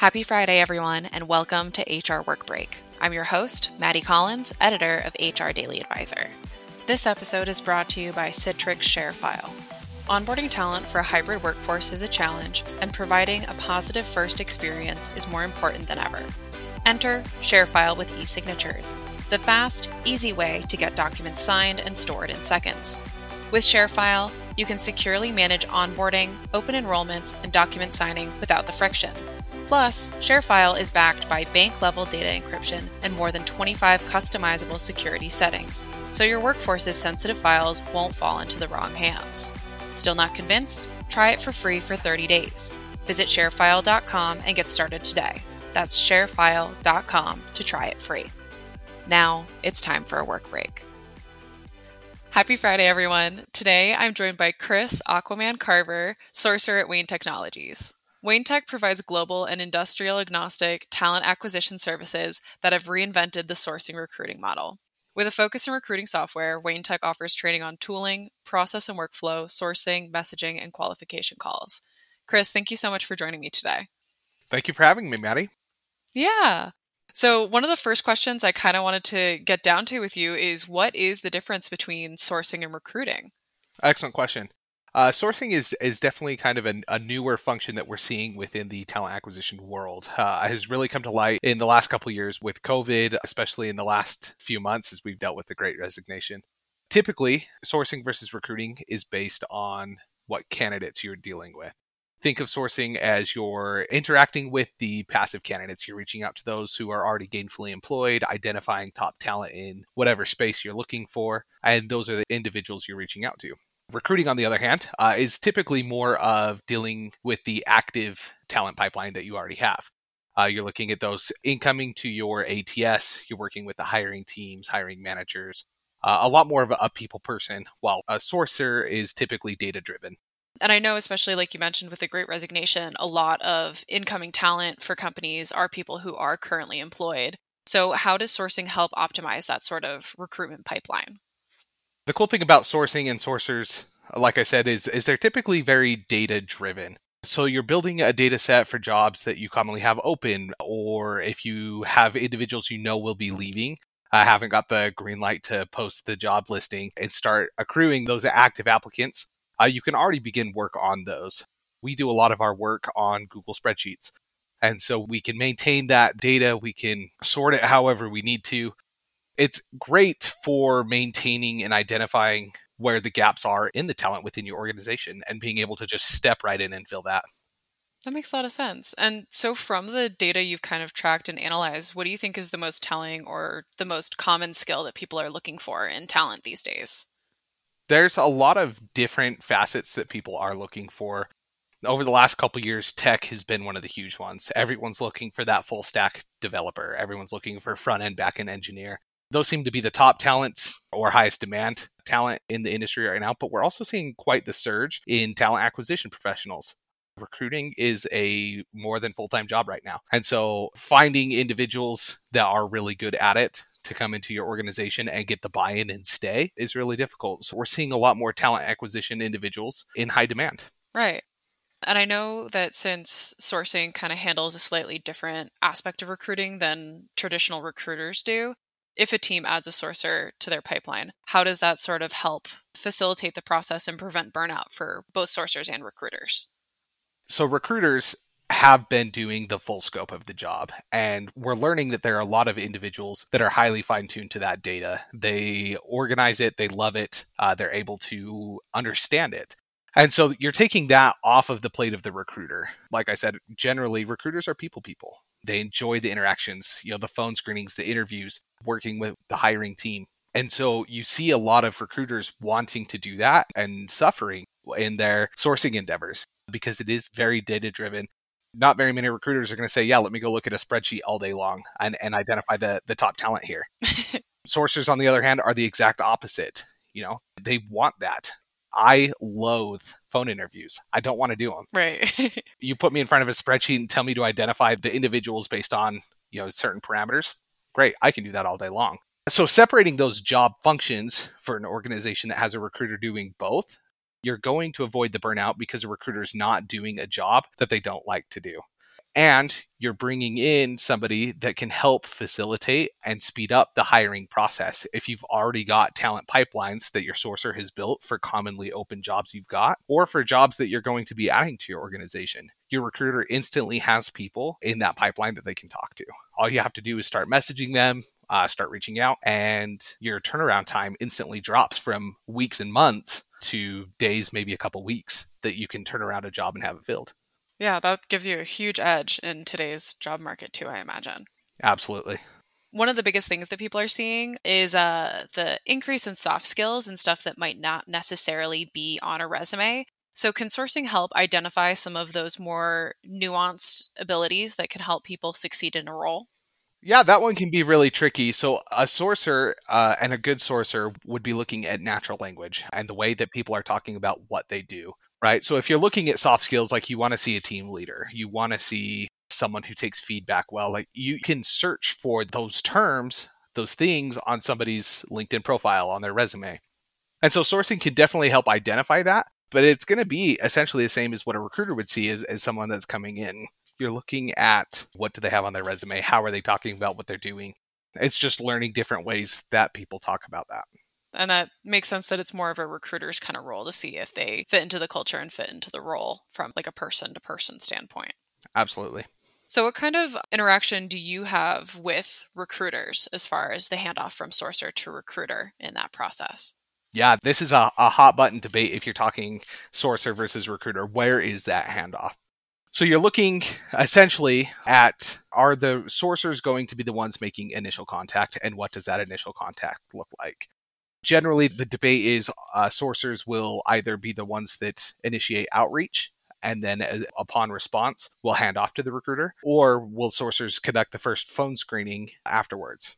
Happy Friday, everyone, and welcome to HR Work Break. I'm your host, Maddie Collins, editor of HR Daily Advisor. This episode is brought to you by Citrix ShareFile. Onboarding talent for a hybrid workforce is a challenge, and providing a positive first experience is more important than ever. Enter ShareFile with e signatures, the fast, easy way to get documents signed and stored in seconds. With ShareFile, you can securely manage onboarding, open enrollments, and document signing without the friction. Plus, ShareFile is backed by bank level data encryption and more than 25 customizable security settings, so your workforce's sensitive files won't fall into the wrong hands. Still not convinced? Try it for free for 30 days. Visit sharefile.com and get started today. That's sharefile.com to try it free. Now it's time for a work break. Happy Friday, everyone. Today I'm joined by Chris Aquaman Carver, sourcer at Wayne Technologies. Wayne Tech provides global and industrial agnostic talent acquisition services that have reinvented the sourcing recruiting model. With a focus in recruiting software, Wayne Tech offers training on tooling, process and workflow, sourcing, messaging, and qualification calls. Chris, thank you so much for joining me today. Thank you for having me, Maddie. Yeah. So, one of the first questions I kind of wanted to get down to with you is what is the difference between sourcing and recruiting? Excellent question. Uh, sourcing is is definitely kind of a, a, newer function that we're seeing within the talent acquisition world. Uh, has really come to light in the last couple years with COVID, especially in the last few months as we've dealt with the Great Resignation. Typically, sourcing versus recruiting is based on what candidates you're dealing with think of sourcing as you're interacting with the passive candidates. You're reaching out to those who are already gainfully employed, identifying top talent in whatever space you're looking for, and those are the individuals you're reaching out to. Recruiting, on the other hand, uh, is typically more of dealing with the active talent pipeline that you already have. Uh, you're looking at those incoming to your ATS. You're working with the hiring teams, hiring managers, uh, a lot more of a, a people person, while a sourcer is typically data driven. And I know, especially like you mentioned with the great resignation, a lot of incoming talent for companies are people who are currently employed. So, how does sourcing help optimize that sort of recruitment pipeline? The cool thing about sourcing and sourcers, like I said, is, is they're typically very data driven. So you're building a data set for jobs that you commonly have open, or if you have individuals you know will be leaving, I haven't got the green light to post the job listing and start accruing those active applicants uh, you can already begin work on those. We do a lot of our work on Google spreadsheets. And so we can maintain that data, we can sort it however we need to. It's great for maintaining and identifying where the gaps are in the talent within your organization and being able to just step right in and fill that. That makes a lot of sense. And so, from the data you've kind of tracked and analyzed, what do you think is the most telling or the most common skill that people are looking for in talent these days? there's a lot of different facets that people are looking for. Over the last couple years, tech has been one of the huge ones. Everyone's looking for that full stack developer. Everyone's looking for front end, back end engineer. Those seem to be the top talents or highest demand talent in the industry right now, but we're also seeing quite the surge in talent acquisition professionals recruiting is a more than full-time job right now. And so finding individuals that are really good at it to come into your organization and get the buy in and stay is really difficult. So we're seeing a lot more talent acquisition individuals in high demand. Right. And I know that since sourcing kind of handles a slightly different aspect of recruiting than traditional recruiters do, if a team adds a sourcer to their pipeline, how does that sort of help facilitate the process and prevent burnout for both sourcers and recruiters? So, recruiters have been doing the full scope of the job. And we're learning that there are a lot of individuals that are highly fine tuned to that data. They organize it, they love it, uh, they're able to understand it. And so you're taking that off of the plate of the recruiter. Like I said, generally, recruiters are people people. They enjoy the interactions, you know, the phone screenings, the interviews, working with the hiring team. And so you see a lot of recruiters wanting to do that and suffering in their sourcing endeavors because it is very data driven not very many recruiters are going to say, yeah, let me go look at a spreadsheet all day long and, and identify the, the top talent here. Sourcers, on the other hand, are the exact opposite. You know, they want that. I loathe phone interviews. I don't want to do them. Right. you put me in front of a spreadsheet and tell me to identify the individuals based on, you know, certain parameters. Great. I can do that all day long. So separating those job functions for an organization that has a recruiter doing both you're going to avoid the burnout because a recruiter is not doing a job that they don't like to do. And you're bringing in somebody that can help facilitate and speed up the hiring process. If you've already got talent pipelines that your sourcer has built for commonly open jobs you've got, or for jobs that you're going to be adding to your organization, your recruiter instantly has people in that pipeline that they can talk to. All you have to do is start messaging them, uh, start reaching out, and your turnaround time instantly drops from weeks and months to days, maybe a couple weeks that you can turn around a job and have it filled. Yeah, that gives you a huge edge in today's job market too, I imagine. Absolutely. One of the biggest things that people are seeing is uh, the increase in soft skills and stuff that might not necessarily be on a resume. So, can sourcing help identify some of those more nuanced abilities that can help people succeed in a role? Yeah, that one can be really tricky. So, a sourcer uh, and a good sourcer would be looking at natural language and the way that people are talking about what they do right? So if you're looking at soft skills, like you want to see a team leader, you want to see someone who takes feedback well, like you can search for those terms, those things on somebody's LinkedIn profile, on their resume. And so sourcing can definitely help identify that, but it's going to be essentially the same as what a recruiter would see as, as someone that's coming in. You're looking at what do they have on their resume? How are they talking about what they're doing? It's just learning different ways that people talk about that. And that makes sense that it's more of a recruiter's kind of role to see if they fit into the culture and fit into the role from like a person to person standpoint. Absolutely. So, what kind of interaction do you have with recruiters as far as the handoff from sourcer to recruiter in that process? Yeah, this is a, a hot button debate if you're talking sourcer versus recruiter. Where is that handoff? So you're looking essentially at are the sourcers going to be the ones making initial contact and what does that initial contact look like? Generally, the debate is uh, sourcers will either be the ones that initiate outreach and then uh, upon response will hand off to the recruiter or will sourcers conduct the first phone screening afterwards.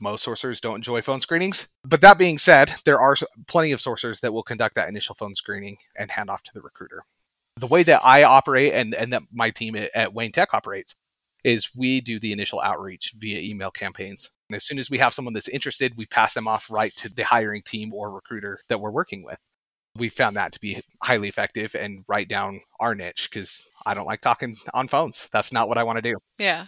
Most sourcers don't enjoy phone screenings. But that being said there are plenty of sourcers that will conduct that initial phone screening and hand off to the recruiter. The way that i operate and, and that my team at, at wayne tech operates is we do the initial outreach via email campaigns and as soon as we have someone that's interested, we pass them off right to the hiring team or recruiter that we're working with. We found that to be highly effective and right down our niche because I don't like talking on phones. That's not what I want to do. Yeah.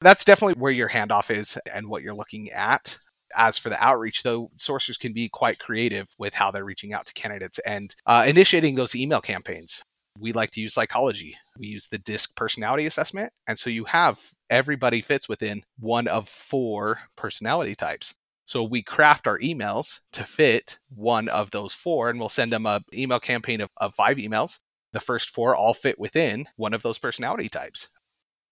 That's definitely where your handoff is and what you're looking at. As for the outreach, though, sourcers can be quite creative with how they're reaching out to candidates and uh, initiating those email campaigns we like to use psychology. We use the DISC personality assessment. And so you have everybody fits within one of four personality types. So we craft our emails to fit one of those four, and we'll send them a email campaign of, of five emails. The first four all fit within one of those personality types.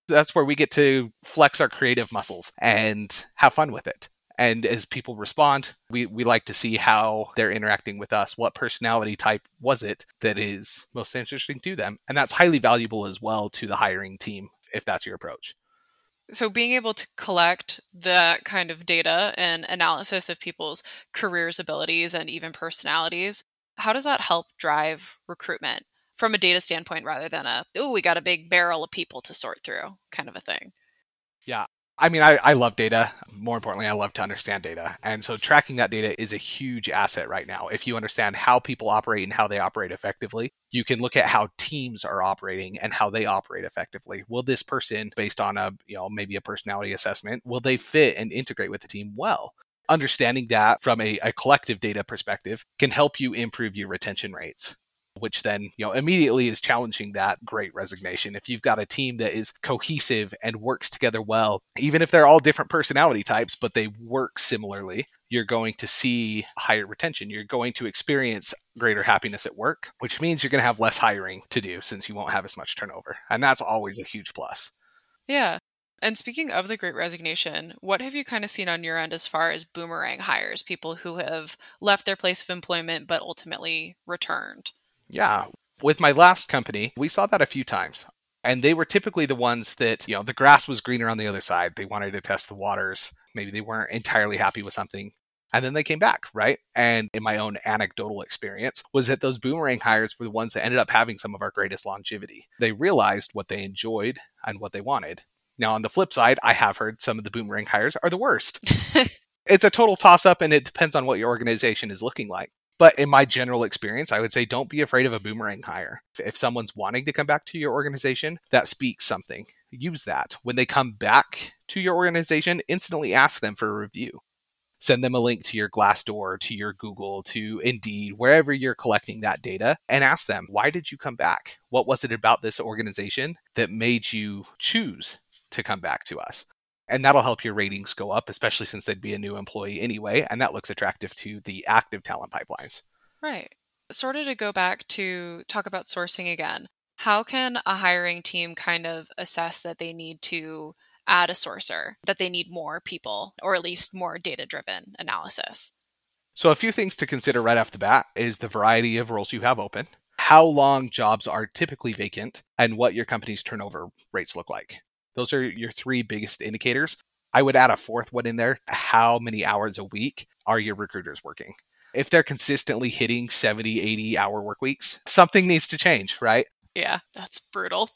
That's where we get to flex our creative muscles and have fun with it. And as people respond, we, we like to see how they're interacting with us. What personality type was it that is most interesting to them? And that's highly valuable as well to the hiring team if that's your approach. So, being able to collect that kind of data and analysis of people's careers, abilities, and even personalities, how does that help drive recruitment from a data standpoint rather than a, oh, we got a big barrel of people to sort through kind of a thing? Yeah, I mean, I, I love data. More importantly, I love to understand data. And so tracking that data is a huge asset right now. If you understand how people operate and how they operate effectively, you can look at how teams are operating and how they operate effectively. Will this person, based on a, you know, maybe a personality assessment, will they fit and integrate with the team well? Understanding that from a, a collective data perspective can help you improve your retention rates which then you know immediately is challenging that great resignation. If you've got a team that is cohesive and works together well even if they're all different personality types but they work similarly you're going to see higher retention. You're going to experience greater happiness at work which means you're going to have less hiring to do since you won't have as much turnover. And that's always a huge plus. Yeah. And speaking of the great resignation, what have you kind of seen on your end as far as boomerang hires, people who have left their place of employment but ultimately returned? Yeah. With my last company, we saw that a few times. And they were typically the ones that, you know, the grass was greener on the other side. They wanted to test the waters. Maybe they weren't entirely happy with something. And then they came back, right? And in my own anecdotal experience, was that those boomerang hires were the ones that ended up having some of our greatest longevity. They realized what they enjoyed and what they wanted. Now, on the flip side, I have heard some of the boomerang hires are the worst. it's a total toss up and it depends on what your organization is looking like. But in my general experience, I would say don't be afraid of a boomerang hire. If someone's wanting to come back to your organization, that speaks something. use that. When they come back to your organization, instantly ask them for a review. Send them a link to your Glassdoor, to your Google, to Indeed, wherever you're collecting that data, and ask them, why did you come back? What was it about this organization that made you choose to come back to us? And that'll help your ratings go up, especially since they'd be a new employee anyway. And that looks attractive to the active talent pipelines. Right. Sort of to go back to talk about sourcing again, how can a hiring team kind of assess that they need to add a sourcer, that they need more people, or at least more data driven analysis? So, a few things to consider right off the bat is the variety of roles you have open, how long jobs are typically vacant, and what your company's turnover rates look like. Those are your three biggest indicators. I would add a fourth one in there. How many hours a week are your recruiters working? If they're consistently hitting 70, 80 hour work weeks, something needs to change, right? Yeah, that's brutal.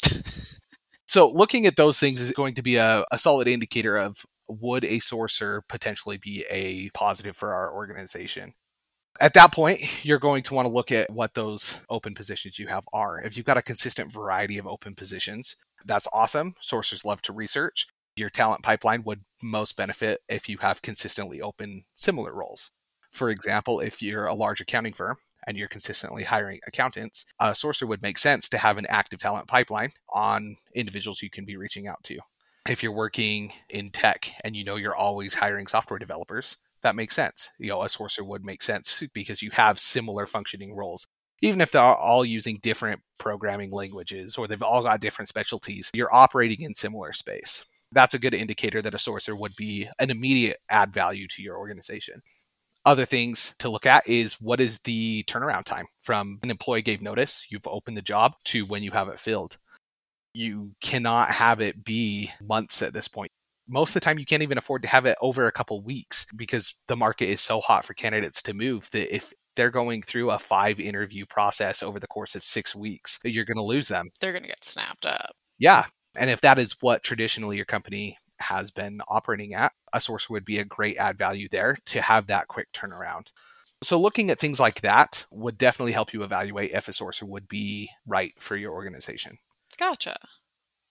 so, looking at those things is going to be a, a solid indicator of would a sourcer potentially be a positive for our organization? At that point, you're going to want to look at what those open positions you have are. If you've got a consistent variety of open positions, that's awesome. Sourcers love to research. Your talent pipeline would most benefit if you have consistently open similar roles. For example, if you're a large accounting firm and you're consistently hiring accountants, a sourcer would make sense to have an active talent pipeline on individuals you can be reaching out to. If you're working in tech and you know you're always hiring software developers, that makes sense. You know, a sourcer would make sense because you have similar functioning roles even if they're all using different programming languages or they've all got different specialties, you're operating in similar space. That's a good indicator that a sourcer would be an immediate add value to your organization. Other things to look at is what is the turnaround time from an employee gave notice, you've opened the job, to when you have it filled. You cannot have it be months at this point most of the time you can't even afford to have it over a couple weeks because the market is so hot for candidates to move that if they're going through a five interview process over the course of six weeks, you're going to lose them. They're going to get snapped up. Yeah. And if that is what traditionally your company has been operating at, a source would be a great add value there to have that quick turnaround. So, looking at things like that would definitely help you evaluate if a sourcer would be right for your organization. Gotcha.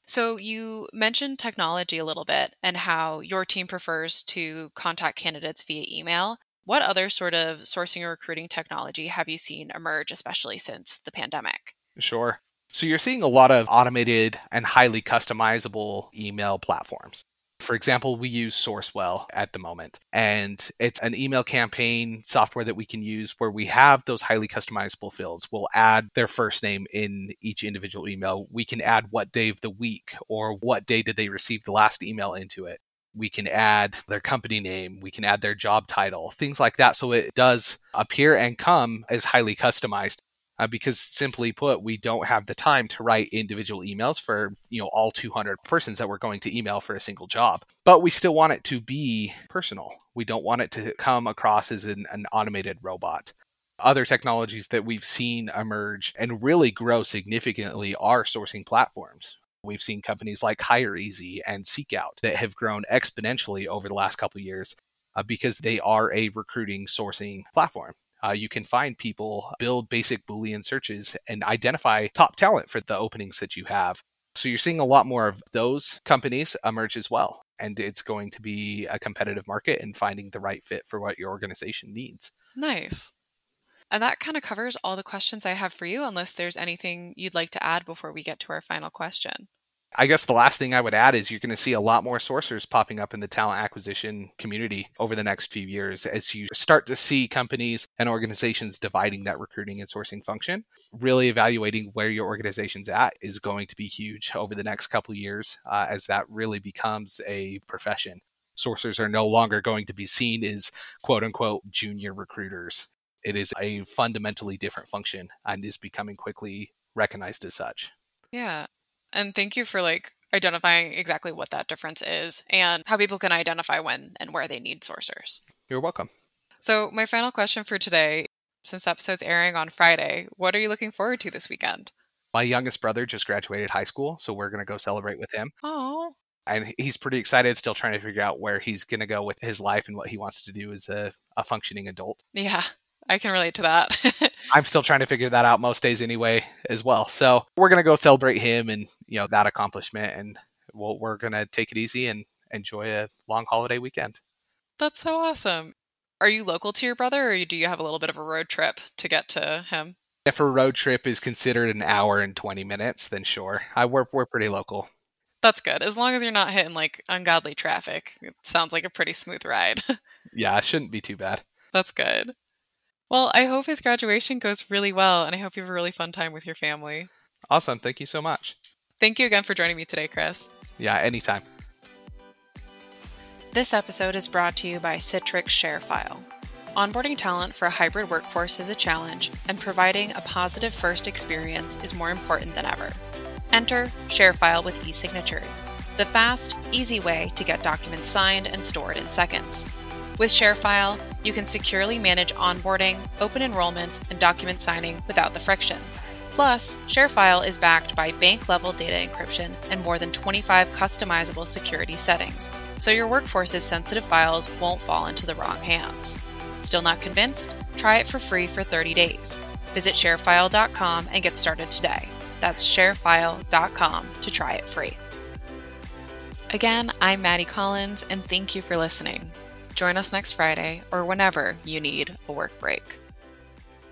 So, you mentioned technology a little bit and how your team prefers to contact candidates via email. What other sort of sourcing or recruiting technology have you seen emerge, especially since the pandemic? Sure. So you're seeing a lot of automated and highly customizable email platforms. For example, we use SourceWhale at the moment, and it's an email campaign software that we can use where we have those highly customizable fields. We'll add their first name in each individual email. We can add what day of the week or what day did they receive the last email into it we can add their company name, we can add their job title, things like that. So it does appear and come as highly customized. Uh, because simply put, we don't have the time to write individual emails for you know all 200 persons that we're going to email for a single job. But we still want it to be personal. We don't want it to come across as an, an automated robot other technologies that we've seen emerge and really grow significantly are sourcing platforms. We've seen companies like hireEZ and SeekOut that have grown exponentially over the last couple years uh, because they are a recruiting sourcing platform. Uh, you can find people, build basic Boolean searches, and identify top talent for the openings that you have. So you're seeing a lot more of those companies emerge as well. And it's going to be a competitive market and finding the right fit for what your organization needs. Nice. And that kind of covers all the questions I have for you, unless there's anything you'd like to add before we get to our final question. I guess the last thing I would add is you're going to see a lot more sourcers popping up in the talent acquisition community over the next few years as you start to see companies and organizations dividing that recruiting and sourcing function. Really evaluating where your organization's at is going to be huge over the next couple years uh, as that really becomes a profession. Sourcers are no longer going to be seen as quote unquote junior recruiters. It is a fundamentally different function and is becoming quickly recognized as such. Yeah. And thank you for like identifying exactly what that difference is and how people can identify when and where they need sourcers. You're welcome. So, my final question for today, since the episode's airing on Friday, what are you looking forward to this weekend? My youngest brother just graduated high school, so we're going to go celebrate with him. Oh. And he's pretty excited, still trying to figure out where he's going to go with his life and what he wants to do as a, a functioning adult. Yeah. I can relate to that. I'm still trying to figure that out most days anyway, as well. So we're gonna go celebrate him and you know that accomplishment, and we'll, we're going to take it easy and enjoy a long holiday weekend. That's so awesome. Are you local to your brother, or do you have a little bit of a road trip to get to him? If a road trip is considered an hour and 20 minutes, then sure. I we're, we're pretty local. That's good. As long as you're not hitting like ungodly traffic. It sounds like a pretty smooth ride. yeah, it shouldn't be too bad. That's good. Well, I hope his graduation goes really well, and I hope you have a really fun time with your family. Awesome. Thank you so much. Thank you again for joining me today, Chris. Yeah, anytime. This episode is brought to you by Citrix ShareFile. Onboarding talent for a hybrid workforce is a challenge, and providing a positive first experience is more important than ever. Enter ShareFile with e-signatures, the fast, easy way to get documents signed and stored in seconds. With ShareFile, you can securely manage onboarding, open enrollments, and document signing without the friction. Plus, ShareFile is backed by bank level data encryption and more than 25 customizable security settings, so your workforce's sensitive files won't fall into the wrong hands. Still not convinced? Try it for free for 30 days. Visit sharefile.com and get started today. That's sharefile.com to try it free. Again, I'm Maddie Collins, and thank you for listening. Join us next Friday or whenever you need a work break.